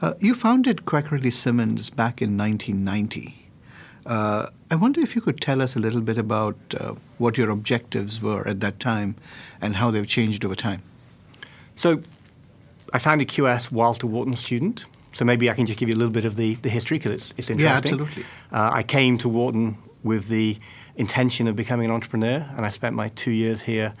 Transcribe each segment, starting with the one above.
Uh, you founded Quacquarelli Symonds back in 1990. Uh, I wonder if you could tell us a little bit about uh, what your objectives were at that time and how they've changed over time. So, I founded QS whilst a Wharton student. So maybe I can just give you a little bit of the, the history because it's, it's interesting. Yeah, absolutely. Uh, I came to Wharton with the intention of becoming an entrepreneur, and I spent my two years here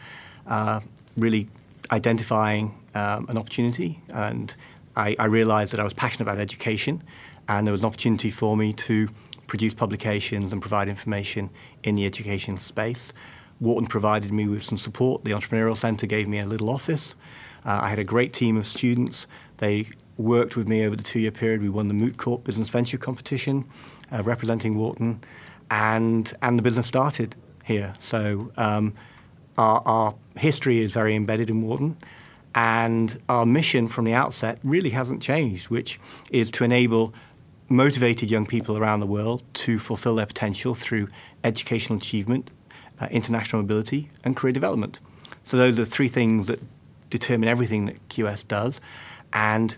uh, really identifying um, an opportunity. And I, I realized that I was passionate about education, and there was an opportunity for me to produce publications and provide information in the education space. Wharton provided me with some support. The Entrepreneurial Centre gave me a little office. Uh, I had a great team of students. They worked with me over the two year period. We won the Moot Corp Business Venture Competition uh, representing Wharton, and, and the business started here. So um, our, our history is very embedded in Wharton. And our mission from the outset really hasn't changed, which is to enable motivated young people around the world to fulfill their potential through educational achievement, uh, international mobility, and career development. So those are three things that determine everything that QS does. And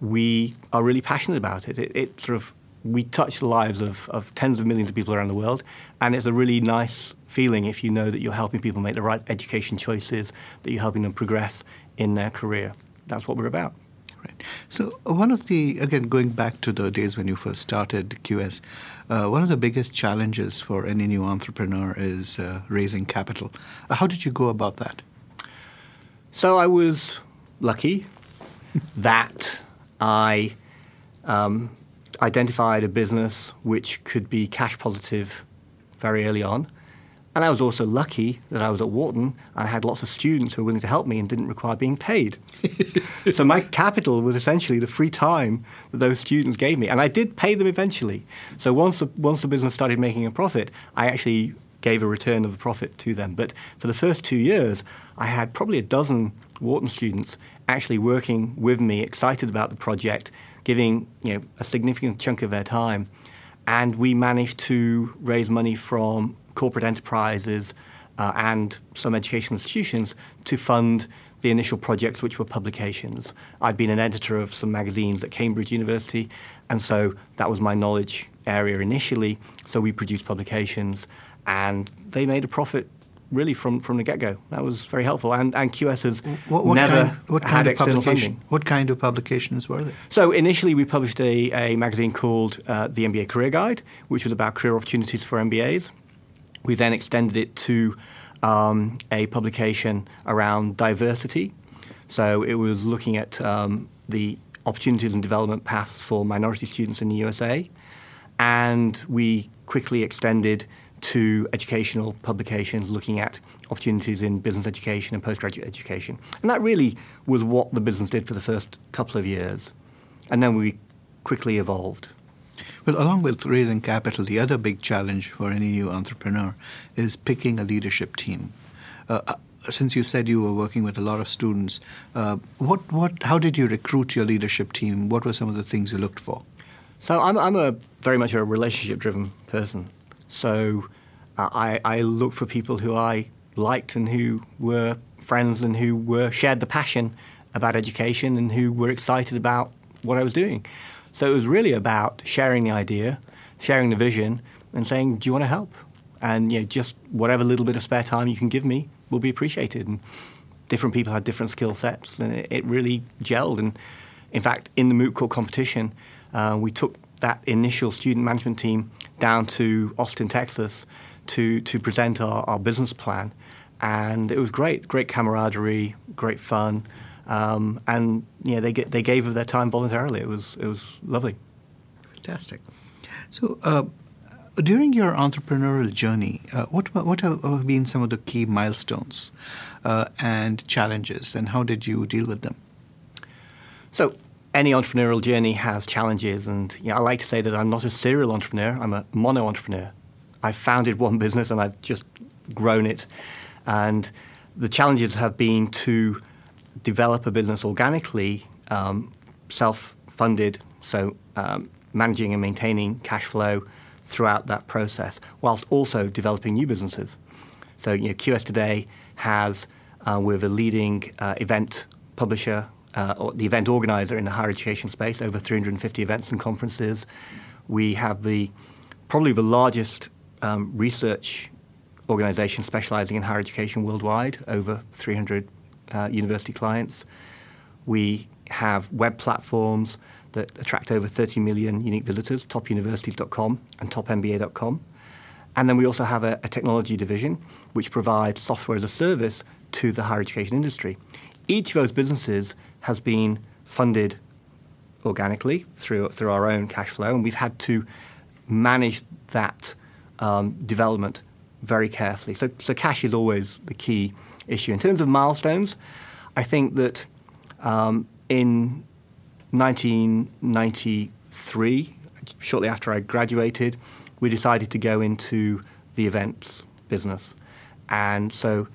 we are really passionate about it. It, it sort of we touch the lives of, of tens of millions of people around the world, and it's a really nice feeling if you know that you're helping people make the right education choices, that you're helping them progress in their career. That's what we're about. Right. So uh, one of the again going back to the days when you first started QS, uh, one of the biggest challenges for any new entrepreneur is uh, raising capital. Uh, how did you go about that? So I was lucky that I um, identified a business which could be cash positive very early on. And I was also lucky that I was at Wharton. I had lots of students who were willing to help me and didn't require being paid. so my capital was essentially the free time that those students gave me. And I did pay them eventually. So once the, once the business started making a profit, I actually gave a return of the profit to them. But for the first two years, I had probably a dozen Wharton students actually working with me, excited about the project, giving you know a significant chunk of their time, and we managed to raise money from corporate enterprises uh, and some educational institutions to fund the initial projects, which were publications. I'd been an editor of some magazines at Cambridge University, and so that was my knowledge area initially. So we produced publications, and they made a profit really from, from the get go. That was very helpful. And, and QS has what, what never kind, what had kind of external publication? funding. What kind of publications were they? So initially, we published a, a magazine called uh, the MBA Career Guide, which was about career opportunities for MBAs. We then extended it to um, a publication around diversity. So it was looking at um, the opportunities and development paths for minority students in the USA. And we quickly extended to educational publications looking at opportunities in business education and postgraduate education. And that really was what the business did for the first couple of years. And then we quickly evolved. Well, along with raising capital, the other big challenge for any new entrepreneur is picking a leadership team. Uh, uh since you said you were working with a lot of students, uh, what, what, how did you recruit your leadership team? What were some of the things you looked for? So I'm, I'm a very much a relationship-driven person. So uh, I, I looked for people who I liked and who were friends and who were shared the passion about education and who were excited about what I was doing. So it was really about sharing the idea, sharing the vision, and saying, "Do you want to help?" And you know, just whatever little bit of spare time you can give me will be appreciated. And different people had different skill sets, and it, it really gelled. And in fact, in the Moot Corp competition, uh, we took that initial student management team down to Austin, Texas, to to present our, our business plan, and it was great, great camaraderie, great fun. Um, and yeah, they get, they gave of their time voluntarily. It was it was lovely. Fantastic. So. Uh, during your entrepreneurial journey, uh, what what have been some of the key milestones uh, and challenges, and how did you deal with them? So, any entrepreneurial journey has challenges, and you know, I like to say that I'm not a serial entrepreneur, I'm a mono entrepreneur. I've founded one business and I've just grown it. And the challenges have been to develop a business organically, um, self funded, so um, managing and maintaining cash flow throughout that process, whilst also developing new businesses. So, you know, QS today has, uh, we're the leading uh, event publisher, uh, or the event organizer in the higher education space, over 350 events and conferences. We have the probably the largest um, research organization specializing in higher education worldwide, over 300 uh, university clients. We have web platforms that attract over 30 million unique visitors, topuniversities.com and topmba.com. And then we also have a, a, technology division which provides software as a service to the higher education industry. Each of those businesses has been funded organically through, through our own cash flow, and we've had to manage that um, development very carefully. So, so cash is always the key issue. In terms of milestones, I think that um, in 1993, shortly after I graduated, we decided to go into the events business. And so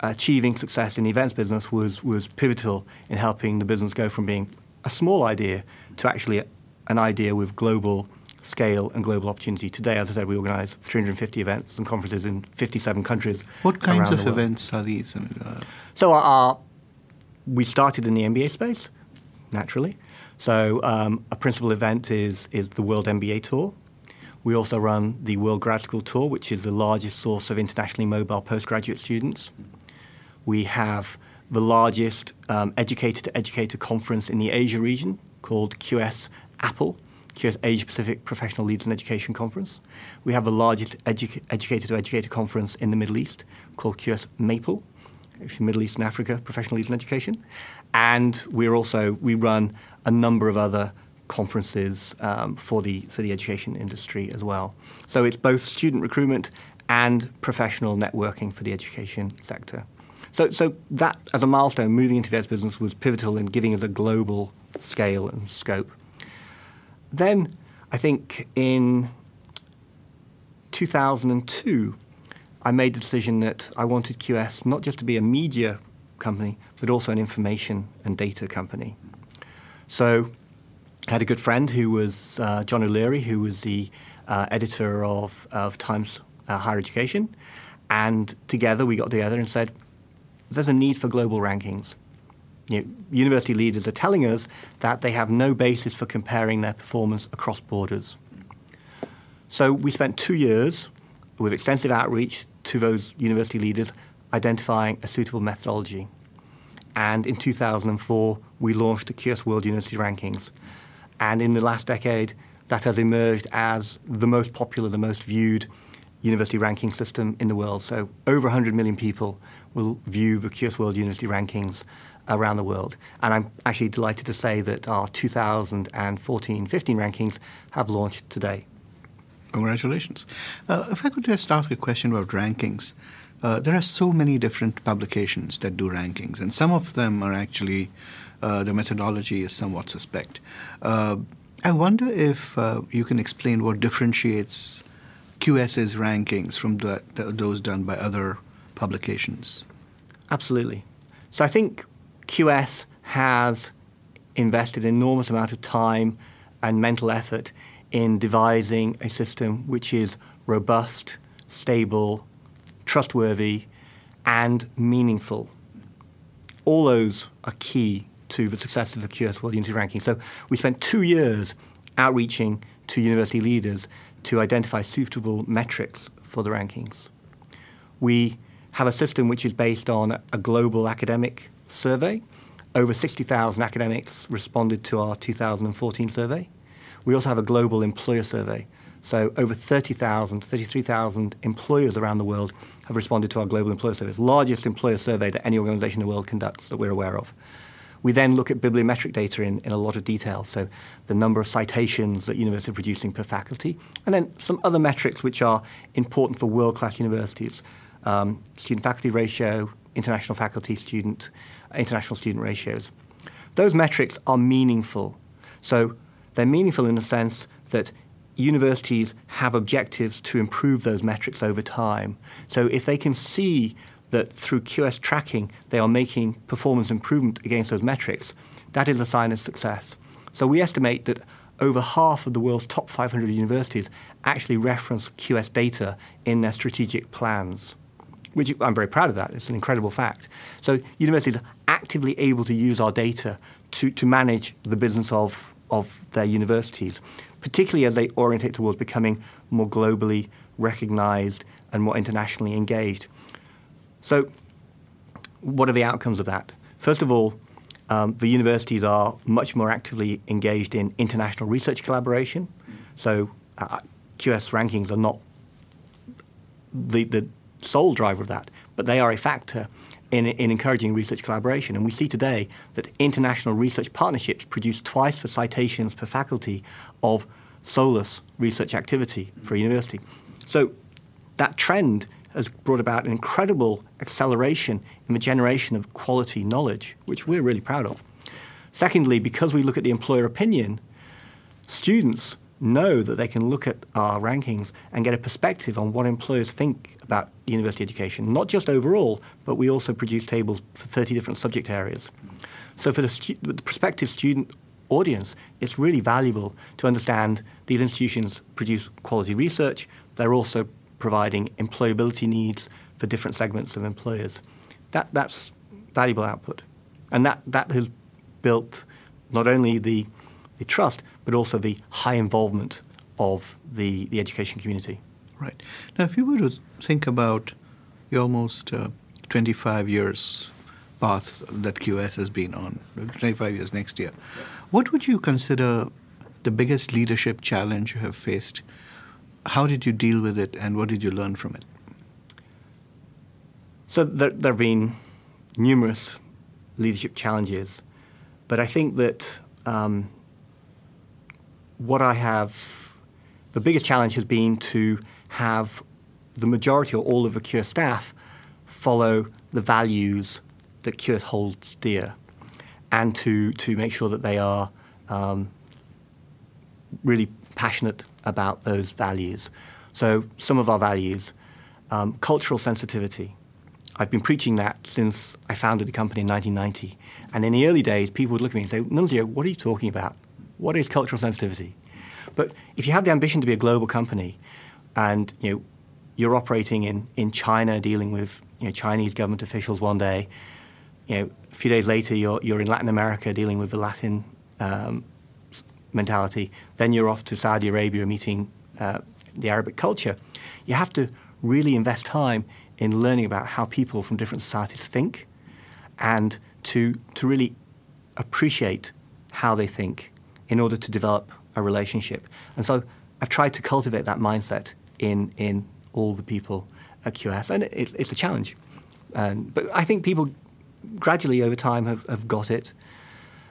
achieving success in the events business was, was pivotal in helping the business go from being a small idea to actually an idea with global scale and global opportunity. Today, as I said, we organise 350 events and conferences in 57 countries. What kinds of events are these? Uh, so, our, our, we started in the MBA space, naturally. So, um, a principal event is, is the World MBA Tour. We also run the World Grad School Tour, which is the largest source of internationally mobile postgraduate students. We have the largest um, educator to educator conference in the Asia region called QS Apple QS Asia Pacific Professional Leaders in Education Conference. We have the largest edu- educator to educator conference in the Middle East called QS Maple, Middle East and Africa Professional Leaders in Education. And we're also, we run a number of other conferences um, for, the, for the education industry as well. So it's both student recruitment and professional networking for the education sector. So, so that, as a milestone, moving into the business was pivotal in giving us a global scale and scope. Then I think in 2002, I made the decision that I wanted QS not just to be a media company, but also an information and data company. So I had a good friend who was uh, John O'Leary, who was the uh, editor of, of Times uh, Higher Education. And together we got together and said, there's a need for global rankings you know, university leaders are telling us that they have no basis for comparing their performance across borders. So we spent two years with extensive outreach to those university leaders identifying a suitable methodology. And in 2004, we launched the QS World University Rankings. And in the last decade, that has emerged as the most popular, the most viewed university ranking system in the world. So over 100 million people will view the QS World University Rankings around the world. And I'm actually delighted to say that our 2014 15 rankings have launched today. Congratulations. Uh, if I could just ask a question about rankings. Uh, there are so many different publications that do rankings, and some of them are actually, uh, the methodology is somewhat suspect. Uh, I wonder if uh, you can explain what differentiates QS's rankings from the, the, those done by other publications. Absolutely. So I think QS has invested an enormous amount of time and mental effort in devising a system which is robust, stable, trustworthy, and meaningful. All those are key to the success of the QS World University Ranking. So we spent two years outreaching to university leaders to identify suitable metrics for the rankings. We have a system which is based on a global academic survey. Over 60,000 academics responded to our 2014 survey. We also have a global employer survey. So over 30,000, 33,000 employers around the world have responded to our global employer survey. It's the largest employer survey that any organization in the world conducts that we're aware of. We then look at bibliometric data in, in a lot of detail, so the number of citations that universities are producing per faculty, and then some other metrics which are important for world-class universities. Um, student-faculty ratio, international faculty student international student ratios. Those metrics are meaningful So they're meaningful in the sense that universities have objectives to improve those metrics over time. So if they can see that through QS tracking they are making performance improvement against those metrics, that is a sign of success. So we estimate that over half of the world's top 500 universities actually reference QS data in their strategic plans, which I'm very proud of that. It's an incredible fact. So universities are actively able to use our data to, to manage the business of, of their universities, particularly as they orientate towards becoming more globally recognized and more internationally engaged. So, what are the outcomes of that? First of all, um, the universities are much more actively engaged in international research collaboration. So, uh, QS rankings are not the, the sole driver of that, but they are a factor in, in encouraging research collaboration. And we see today that international research partnerships produce twice the citations per faculty of solus research activity for a university. So that trend has brought about an incredible acceleration in the generation of quality knowledge, which we're really proud of. Secondly, because we look at the employer opinion, students know that they can look at our rankings and get a perspective on what employers think about university education, not just overall, but we also produce tables for 30 different subject areas. So for the, stu- the prospective student audience, it's really valuable to understand these institutions produce quality research. They're also providing employability needs for different segments of employers. That, that's valuable output. And that, that has built not only the, the trust, but also the high involvement of the, the education community. Right. Now, if you were to think about the almost uh, 25 years path that QS has been on, 25 years next year, what would you consider the biggest leadership challenge you have faced? How did you deal with it, and what did you learn from it? So there, there have been numerous leadership challenges, but I think that um, what I have, the biggest challenge has been to have the majority or all of the QS staff follow the values that QS holds dear and to, to make sure that they are um, really passionate about those values. So, some of our values um, cultural sensitivity. I've been preaching that since I founded the company in 1990. And in the early days, people would look at me and say, Nunzio, what are you talking about? What is cultural sensitivity? But if you have the ambition to be a global company and you know, you're operating in, in China, dealing with you know, Chinese government officials one day, you know, a few days later you're, you're in Latin America dealing with the Latin um, mentality, then you're off to Saudi Arabia meeting uh, the Arabic culture. You have to really invest time in learning about how people from different societies think and to, to really appreciate how they think in order to develop a relationship. And so I've tried to cultivate that mindset in, in all the people at QS, and it, it's a challenge. Um, but I think people gradually over time have, have got it.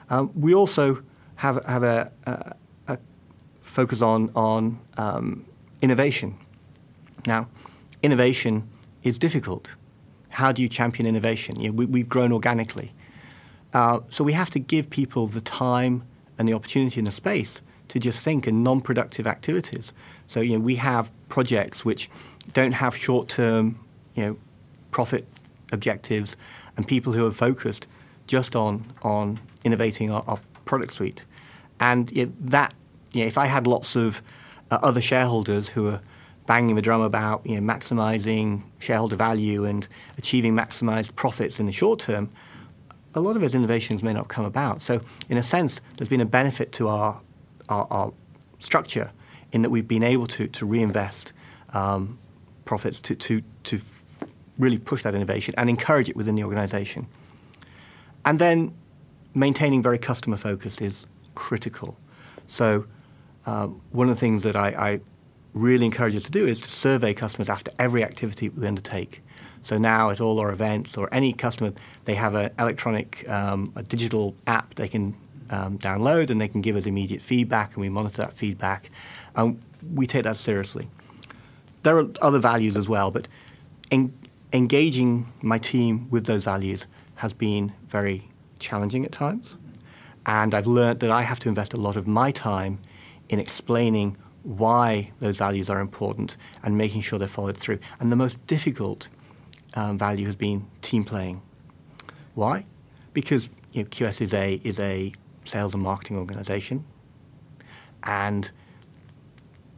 Um, we also have, have a, a, a focus on, on um, innovation. Now, innovation is difficult. How do you champion innovation? You know, we, have grown organically. Uh, so we have to give people the time and the opportunity and the space to just think in non-productive activities. So you know, we have projects which don't have short-term, you know, profit objectives, and people who are focused just on on innovating our, our product suite. And you know, that, you know, if I had lots of uh, other shareholders who are banging the drum about you know, maximizing shareholder value and achieving maximized profits in the short term, a lot of those innovations may not come about. So, in a sense, there's been a benefit to our our, our structure in that we've been able to, to reinvest um, profits to, to, to really push that innovation and encourage it within the organization. And then maintaining very customer focused is critical. So, um, one of the things that I, I really encourage us to do is to survey customers after every activity we undertake. So now at all our events or any customer, they have an electronic, um, a digital app they can um, download and they can give us immediate feedback and we monitor that feedback. And we take that seriously. There are other values as well, but en- engaging my team with those values has been very challenging at times. And I've learned that I have to invest a lot of my time in explaining why those values are important and making sure they're followed through. And the most difficult um, value has been team playing. Why? Because you know, QS is a, is a sales and marketing organization. And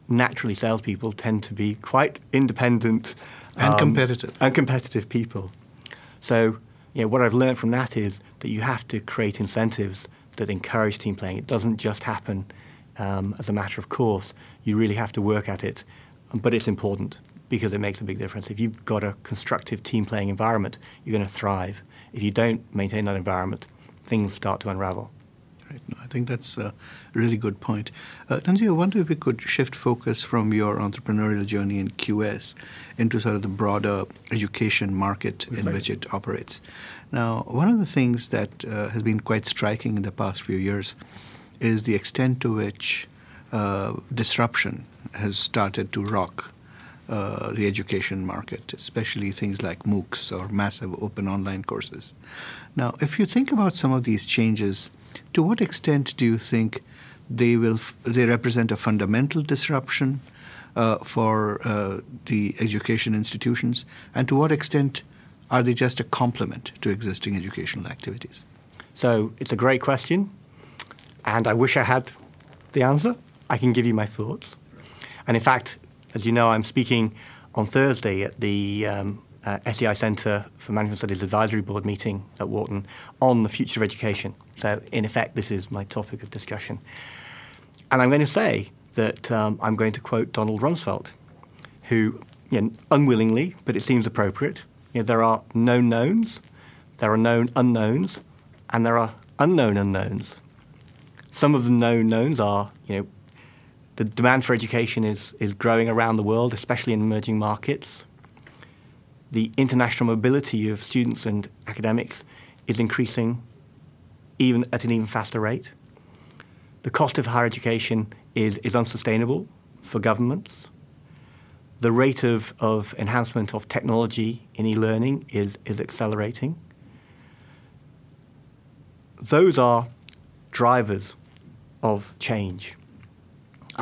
naturally, salespeople tend to be quite independent and um, competitive. And competitive people. So, you know, what I've learned from that is that you have to create incentives that encourage team playing. It doesn't just happen um, as a matter of course. You really have to work at it, but it's important because it makes a big difference. If you've got a constructive team playing environment, you're going to thrive. If you don't maintain that environment, things start to unravel. Right. No, I think that's a really good point. Uh, Nunzio, I wonder if we could shift focus from your entrepreneurial journey in QS into sort of the broader education market in right. which it operates. Now, one of the things that uh, has been quite striking in the past few years is the extent to which uh, disruption has started to rock uh, the education market, especially things like MOOCs or massive open online courses. Now, if you think about some of these changes, to what extent do you think they will f- they represent a fundamental disruption uh, for uh, the education institutions, and to what extent are they just a complement to existing educational activities? So it's a great question. And I wish I had the answer. I can give you my thoughts. And in fact, as you know, I'm speaking on Thursday at the um, uh, SEI Centre for Management Studies Advisory Board meeting at Wharton on the future of education. So, in effect, this is my topic of discussion. And I'm going to say that um, I'm going to quote Donald Rumsfeld, who, you know, unwillingly, but it seems appropriate, you know, there are known knowns, there are known unknowns, and there are unknown unknowns. Some of the known knowns are, you know, the demand for education is, is growing around the world, especially in emerging markets. The international mobility of students and academics is increasing even at an even faster rate. The cost of higher education is, is unsustainable for governments. The rate of, of enhancement of technology in e learning is, is accelerating. Those are drivers of change.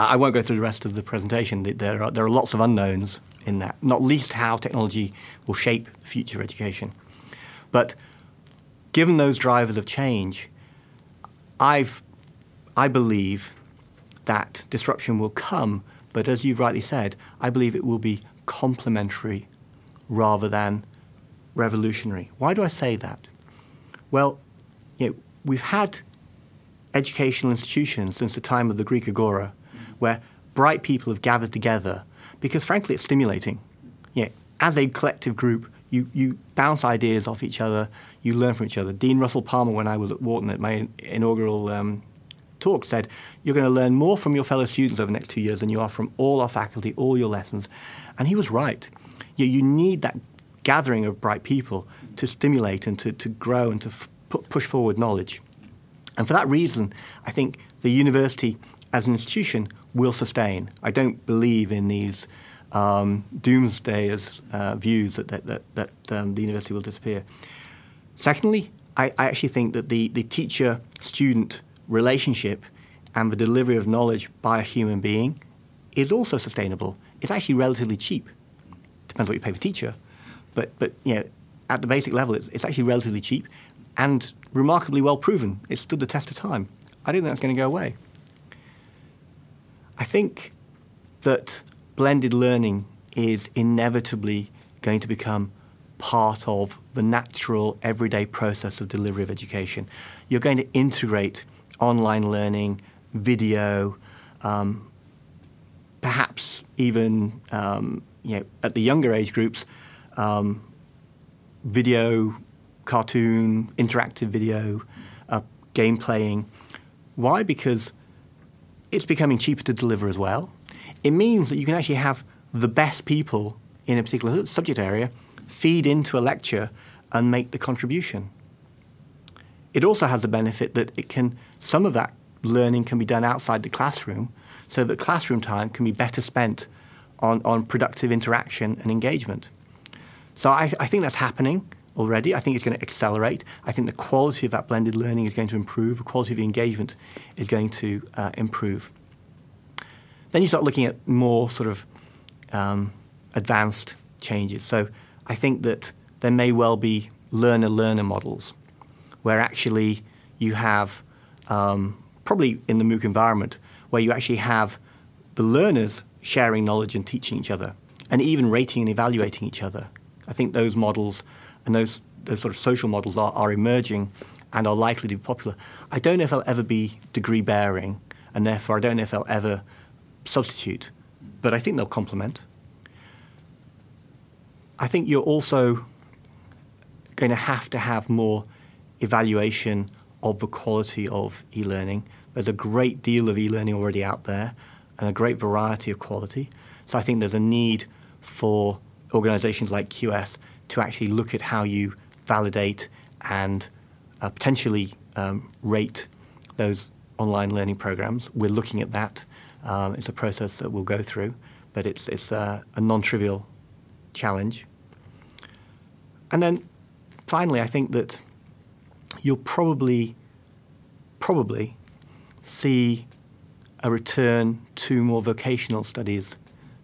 I won't go through the rest of the presentation. There are, there are lots of unknowns in that, not least how technology will shape future education. But given those drivers of change, I've, I believe that disruption will come, but as you've rightly said, I believe it will be complementary rather than revolutionary. Why do I say that? Well, you know, we've had educational institutions since the time of the Greek Agora where bright people have gathered together because, frankly, it's stimulating. Know, as a collective group, you, you bounce ideas off each other, you learn from each other. Dean Russell Palmer, when I was at Wharton at my inaugural um, talk, said, You're going to learn more from your fellow students over the next two years than you are from all our faculty, all your lessons. And he was right. You, you need that gathering of bright people to stimulate and to, to grow and to f- push forward knowledge. And for that reason, I think the university as an institution will sustain. I don't believe in these um, doomsday uh, views that, that, that, that um, the university will disappear. Secondly, I, I actually think that the, the teacher student relationship and the delivery of knowledge by a human being is also sustainable. It's actually relatively cheap. Depends what you pay for teacher, but but you know at the basic level, it's, it's actually relatively cheap and remarkably well proven. It stood the test of time. I don't think that's going to go away. I think that blended learning is inevitably going to become part of the natural everyday process of delivery of education. You're going to integrate online learning, video, um, perhaps even um, you know, at the younger age groups, um, video, cartoon, interactive video, uh, game playing. Why? Because it's becoming cheaper to deliver as well. It means that you can actually have the best people in a particular subject area feed into a lecture and make the contribution. It also has the benefit that it can some of that learning can be done outside the classroom, so that classroom time can be better spent on, on productive interaction and engagement. So I, I think that's happening. Already. I think it's going to accelerate. I think the quality of that blended learning is going to improve. The quality of the engagement is going to uh, improve. Then you start looking at more sort of um, advanced changes. So I think that there may well be learner learner models where actually you have, um, probably in the MOOC environment, where you actually have the learners sharing knowledge and teaching each other, and even rating and evaluating each other. I think those models and those, those sort of social models are, are emerging and are likely to be popular. I don't know if they'll ever be degree bearing, and therefore I don't know if they'll ever substitute, but I think they'll complement. I think you're also going to have to have more evaluation of the quality of e learning. There's a great deal of e learning already out there and a great variety of quality. So I think there's a need for organizations like QS to actually look at how you validate and uh, potentially um, rate those online learning programs. We're looking at that. Um, it's a process that we'll go through, but it's, it's a, a non trivial challenge. And then finally, I think that you'll probably, probably see a return to more vocational studies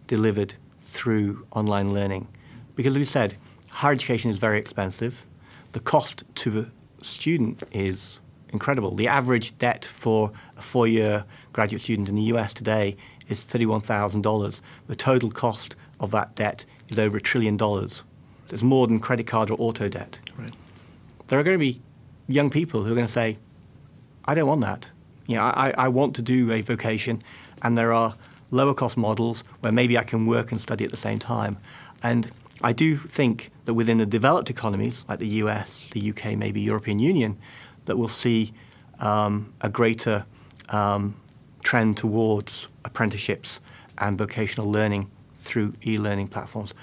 delivered through online learning. Because as we said, higher education is very expensive. The cost to the student is incredible. The average debt for a four year graduate student in the US today is $31,000. The total cost of that debt is over a trillion dollars. There's more than credit card or auto debt. Right. There are going to be young people who are going to say, I don't want that. You know, I, I want to do a vocation, and there are lower cost models where maybe I can work and study at the same time. And I do think that within the developed economies, like the US, the UK, maybe European Union, that we'll see um, a greater um, trend towards apprenticeships and vocational learning through e learning platforms.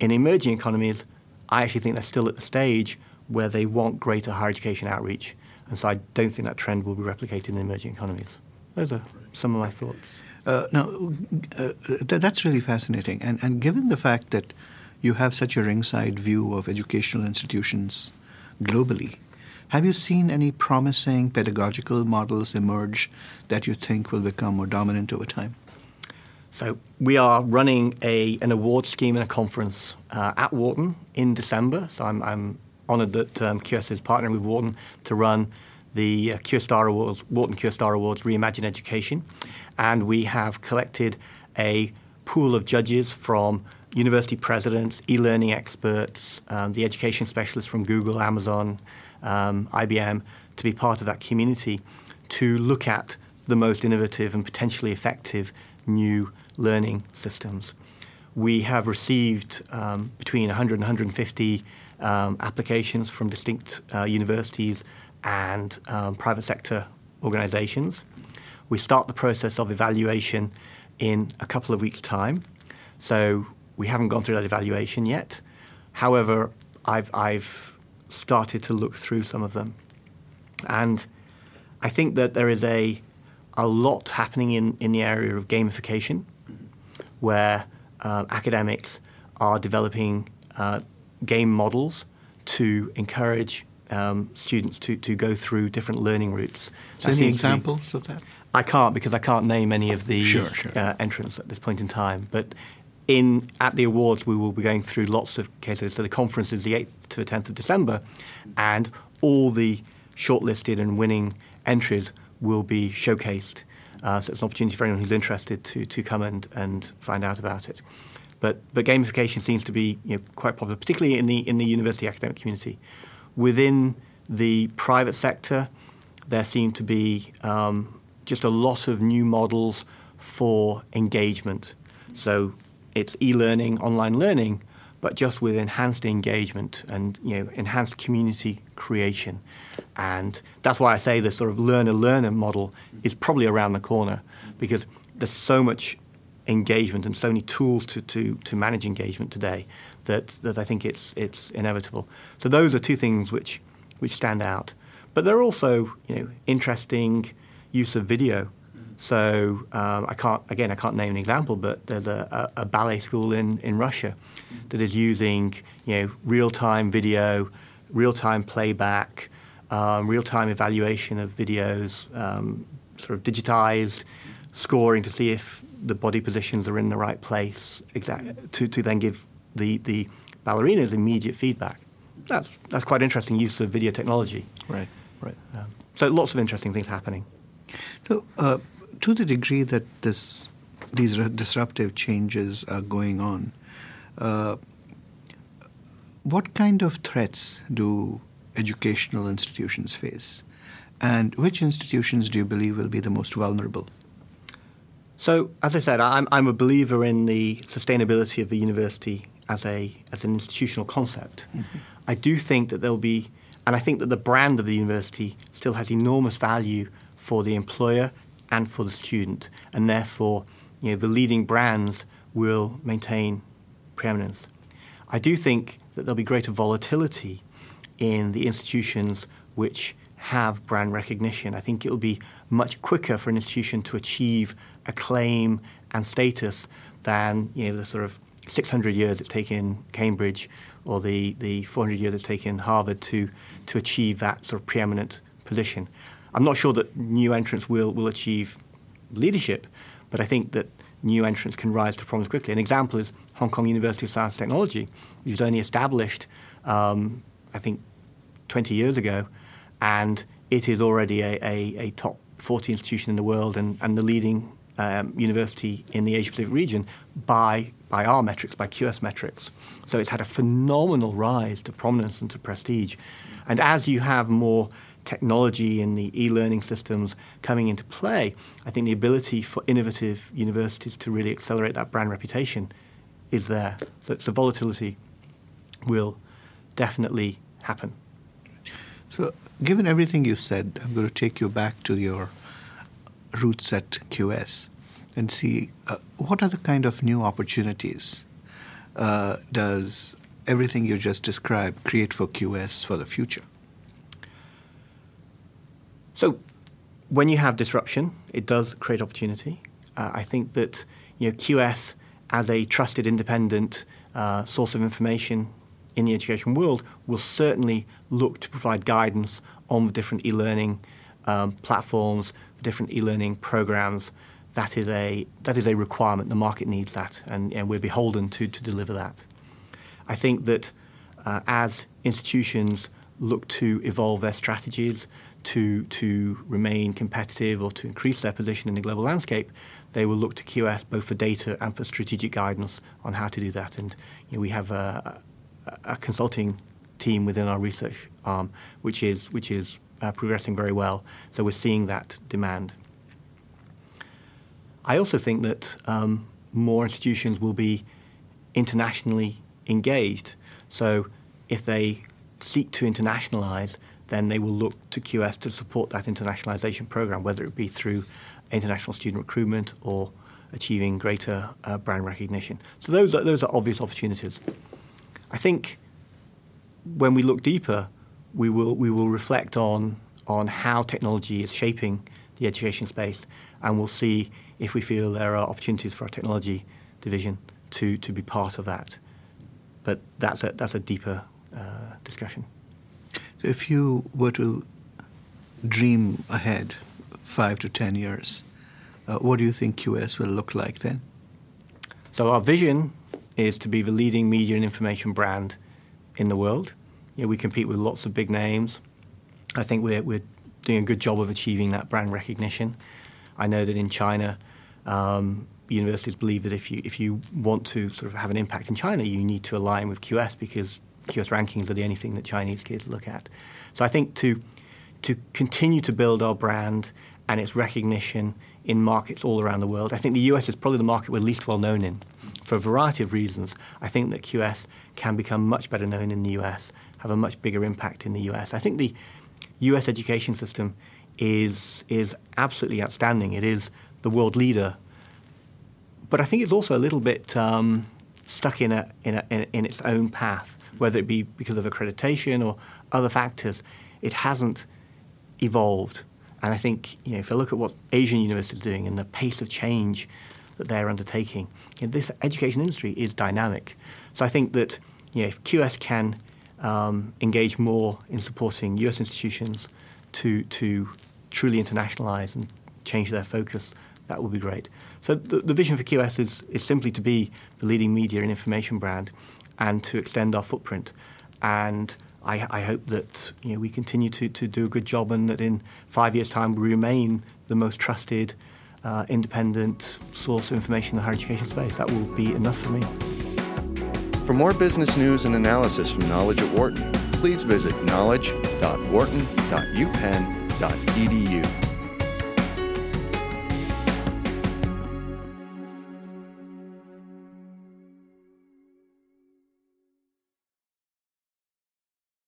In emerging economies, I actually think they're still at the stage where they want greater higher education outreach. And so I don't think that trend will be replicated in emerging economies. Those are some of my thoughts. Uh, now, uh, th- that's really fascinating. And, and given the fact that you have such a ringside view of educational institutions globally, have you seen any promising pedagogical models emerge that you think will become more dominant over time? So we are running a, an award scheme and a conference uh, at Wharton in December. So I'm, I'm honoured that um, QS is partnering with Wharton to run the uh, QStar Awards, Wharton QStar Awards Reimagine Education. And we have collected a pool of judges from university presidents, e-learning experts, um, the education specialists from Google, Amazon, um, IBM, to be part of that community to look at the most innovative and potentially effective new learning systems. We have received um, between 100 and 150 um, applications from distinct uh, universities and um, private sector organizations. We start the process of evaluation in a couple of weeks' time. So we haven't gone through that evaluation yet. However, I've, I've started to look through some of them. And I think that there is a, a lot happening in, in the area of gamification, where uh, academics are developing uh, game models to encourage um, students to, to go through different learning routes. So any examples be, of that? I can't because I can't name any of the sure, sure. Uh, entrants at this point in time. But in at the awards, we will be going through lots of cases. So the conference is the 8th to the 10th of December, and all the shortlisted and winning entries will be showcased. Uh, so it's an opportunity for anyone who's interested to, to come and, and find out about it. But, but gamification seems to be you know, quite popular, particularly in the, in the university academic community. Within the private sector, there seem to be um, just a lot of new models for engagement. So it's e-learning, online learning, but just with enhanced engagement and you know enhanced community creation. And that's why I say the sort of learner-learner model is probably around the corner because there's so much engagement and so many tools to, to, to manage engagement today that, that I think it's, it's inevitable. So those are two things which, which stand out. But there are also you know, interesting use of video. So um, I can't again I can't name an example, but there's a, a, a, ballet school in, in Russia that is using you know real time video, real time playback, um, real time evaluation of videos, um, sort of digitized scoring to see if the body positions are in the right place, exact, to, to then give the, the ballerinas immediate feedback. That's, that's quite interesting use of video technology. Right, right. Um, so lots of interesting things happening. So, uh, to the degree that this, these disruptive changes are going on, uh, what kind of threats do educational institutions face? And which institutions do you believe will be the most vulnerable? So, as I said, I'm, I'm a believer in the sustainability of the university as a as an institutional concept. Mm-hmm. I do think that there'll be, and I think that the brand of the university still has enormous value for the employer and for the student, and therefore, you know, the leading brands will maintain preeminence. I do think that there'll be greater volatility in the institutions which have brand recognition. I think it will be much quicker for an institution to achieve acclaim and status than you know the sort of 600 years it's taken Cambridge or the, the 400 years it's taken Harvard to, to achieve that sort of preeminent position. I'm not sure that new entrants will, will achieve leadership, but I think that new entrants can rise to prominence quickly. An example is Hong Kong University of Science and Technology, which was only established, um, I think, 20 years ago, and it is already a, a, a top 40 institution in the world and, and the leading um, university in the Asia Pacific region by by our metrics, by QS metrics. So it's had a phenomenal rise to prominence and to prestige. And as you have more technology and the e-learning systems coming into play, I think the ability for innovative universities to really accelerate that brand reputation is there. So, so volatility will definitely happen. So, given everything you said, I'm going to take you back to your roots at QS and see uh, what are the kind of new opportunities uh, does everything you just described create for QS for the future? So, when you have disruption, it does create opportunity. Uh, I think that you know QS as a trusted independent uh, source of information in the education world will certainly look to provide guidance on the different e-learning um, platforms, different e-learning programs. That is a that is a requirement. The market needs that, and, and we're beholden to to deliver that. I think that uh, as institutions look to evolve their strategies to to remain competitive or to increase their position in the global landscape, they will look to QS both for data and for strategic guidance on how to do that. And you know, we have a, a consulting team within our research arm, which is which is uh, progressing very well. So we're seeing that demand. I also think that um, more institutions will be internationally engaged. So if they seek to internationalize, then they will look to QS to support that internationalization program, whether it be through international student recruitment or achieving greater uh, brand recognition. So those are, those are obvious opportunities. I think when we look deeper, we will we will reflect on on how technology is shaping the education space, and we'll see if we feel there are opportunities for our technology division to to be part of that. But that's a that's a deeper uh, discussion. If you were to dream ahead, five to ten years, uh, what do you think QS will look like then? So, our vision is to be the leading media and information brand in the world. You know, we compete with lots of big names. I think we're, we're doing a good job of achieving that brand recognition. I know that in China, um, universities believe that if you if you want to sort of have an impact in China, you need to align with QS because QS rankings are the only thing that Chinese kids look at. So I think to to continue to build our brand and its recognition in markets all around the world, I think the US is probably the market we're least well known in for a variety of reasons. I think that QS can become much better known in the US, have a much bigger impact in the US. I think the US education system is is absolutely outstanding. It is the world leader, but I think it's also a little bit um, stuck in a, in a in, its own path, whether it be because of accreditation or other factors. It hasn't evolved And I think you know, if I look at what Asian universities are doing and the pace of change that they're undertaking, you know, this education industry is dynamic. So I think that you know, if QS can um, engage more in supporting US institutions to, to truly internationalize and change their focus, that would be great. So the, the vision for QS is, is simply to be the leading media and information brand and to extend our footprint. And I, I, hope that you know, we continue to, to do a good job and that in five years' time we remain the most trusted, uh, independent source of information in the higher education space. That will be enough for me. For more business news and analysis from Knowledge at Wharton, please visit knowledge.wharton.upenn.edu.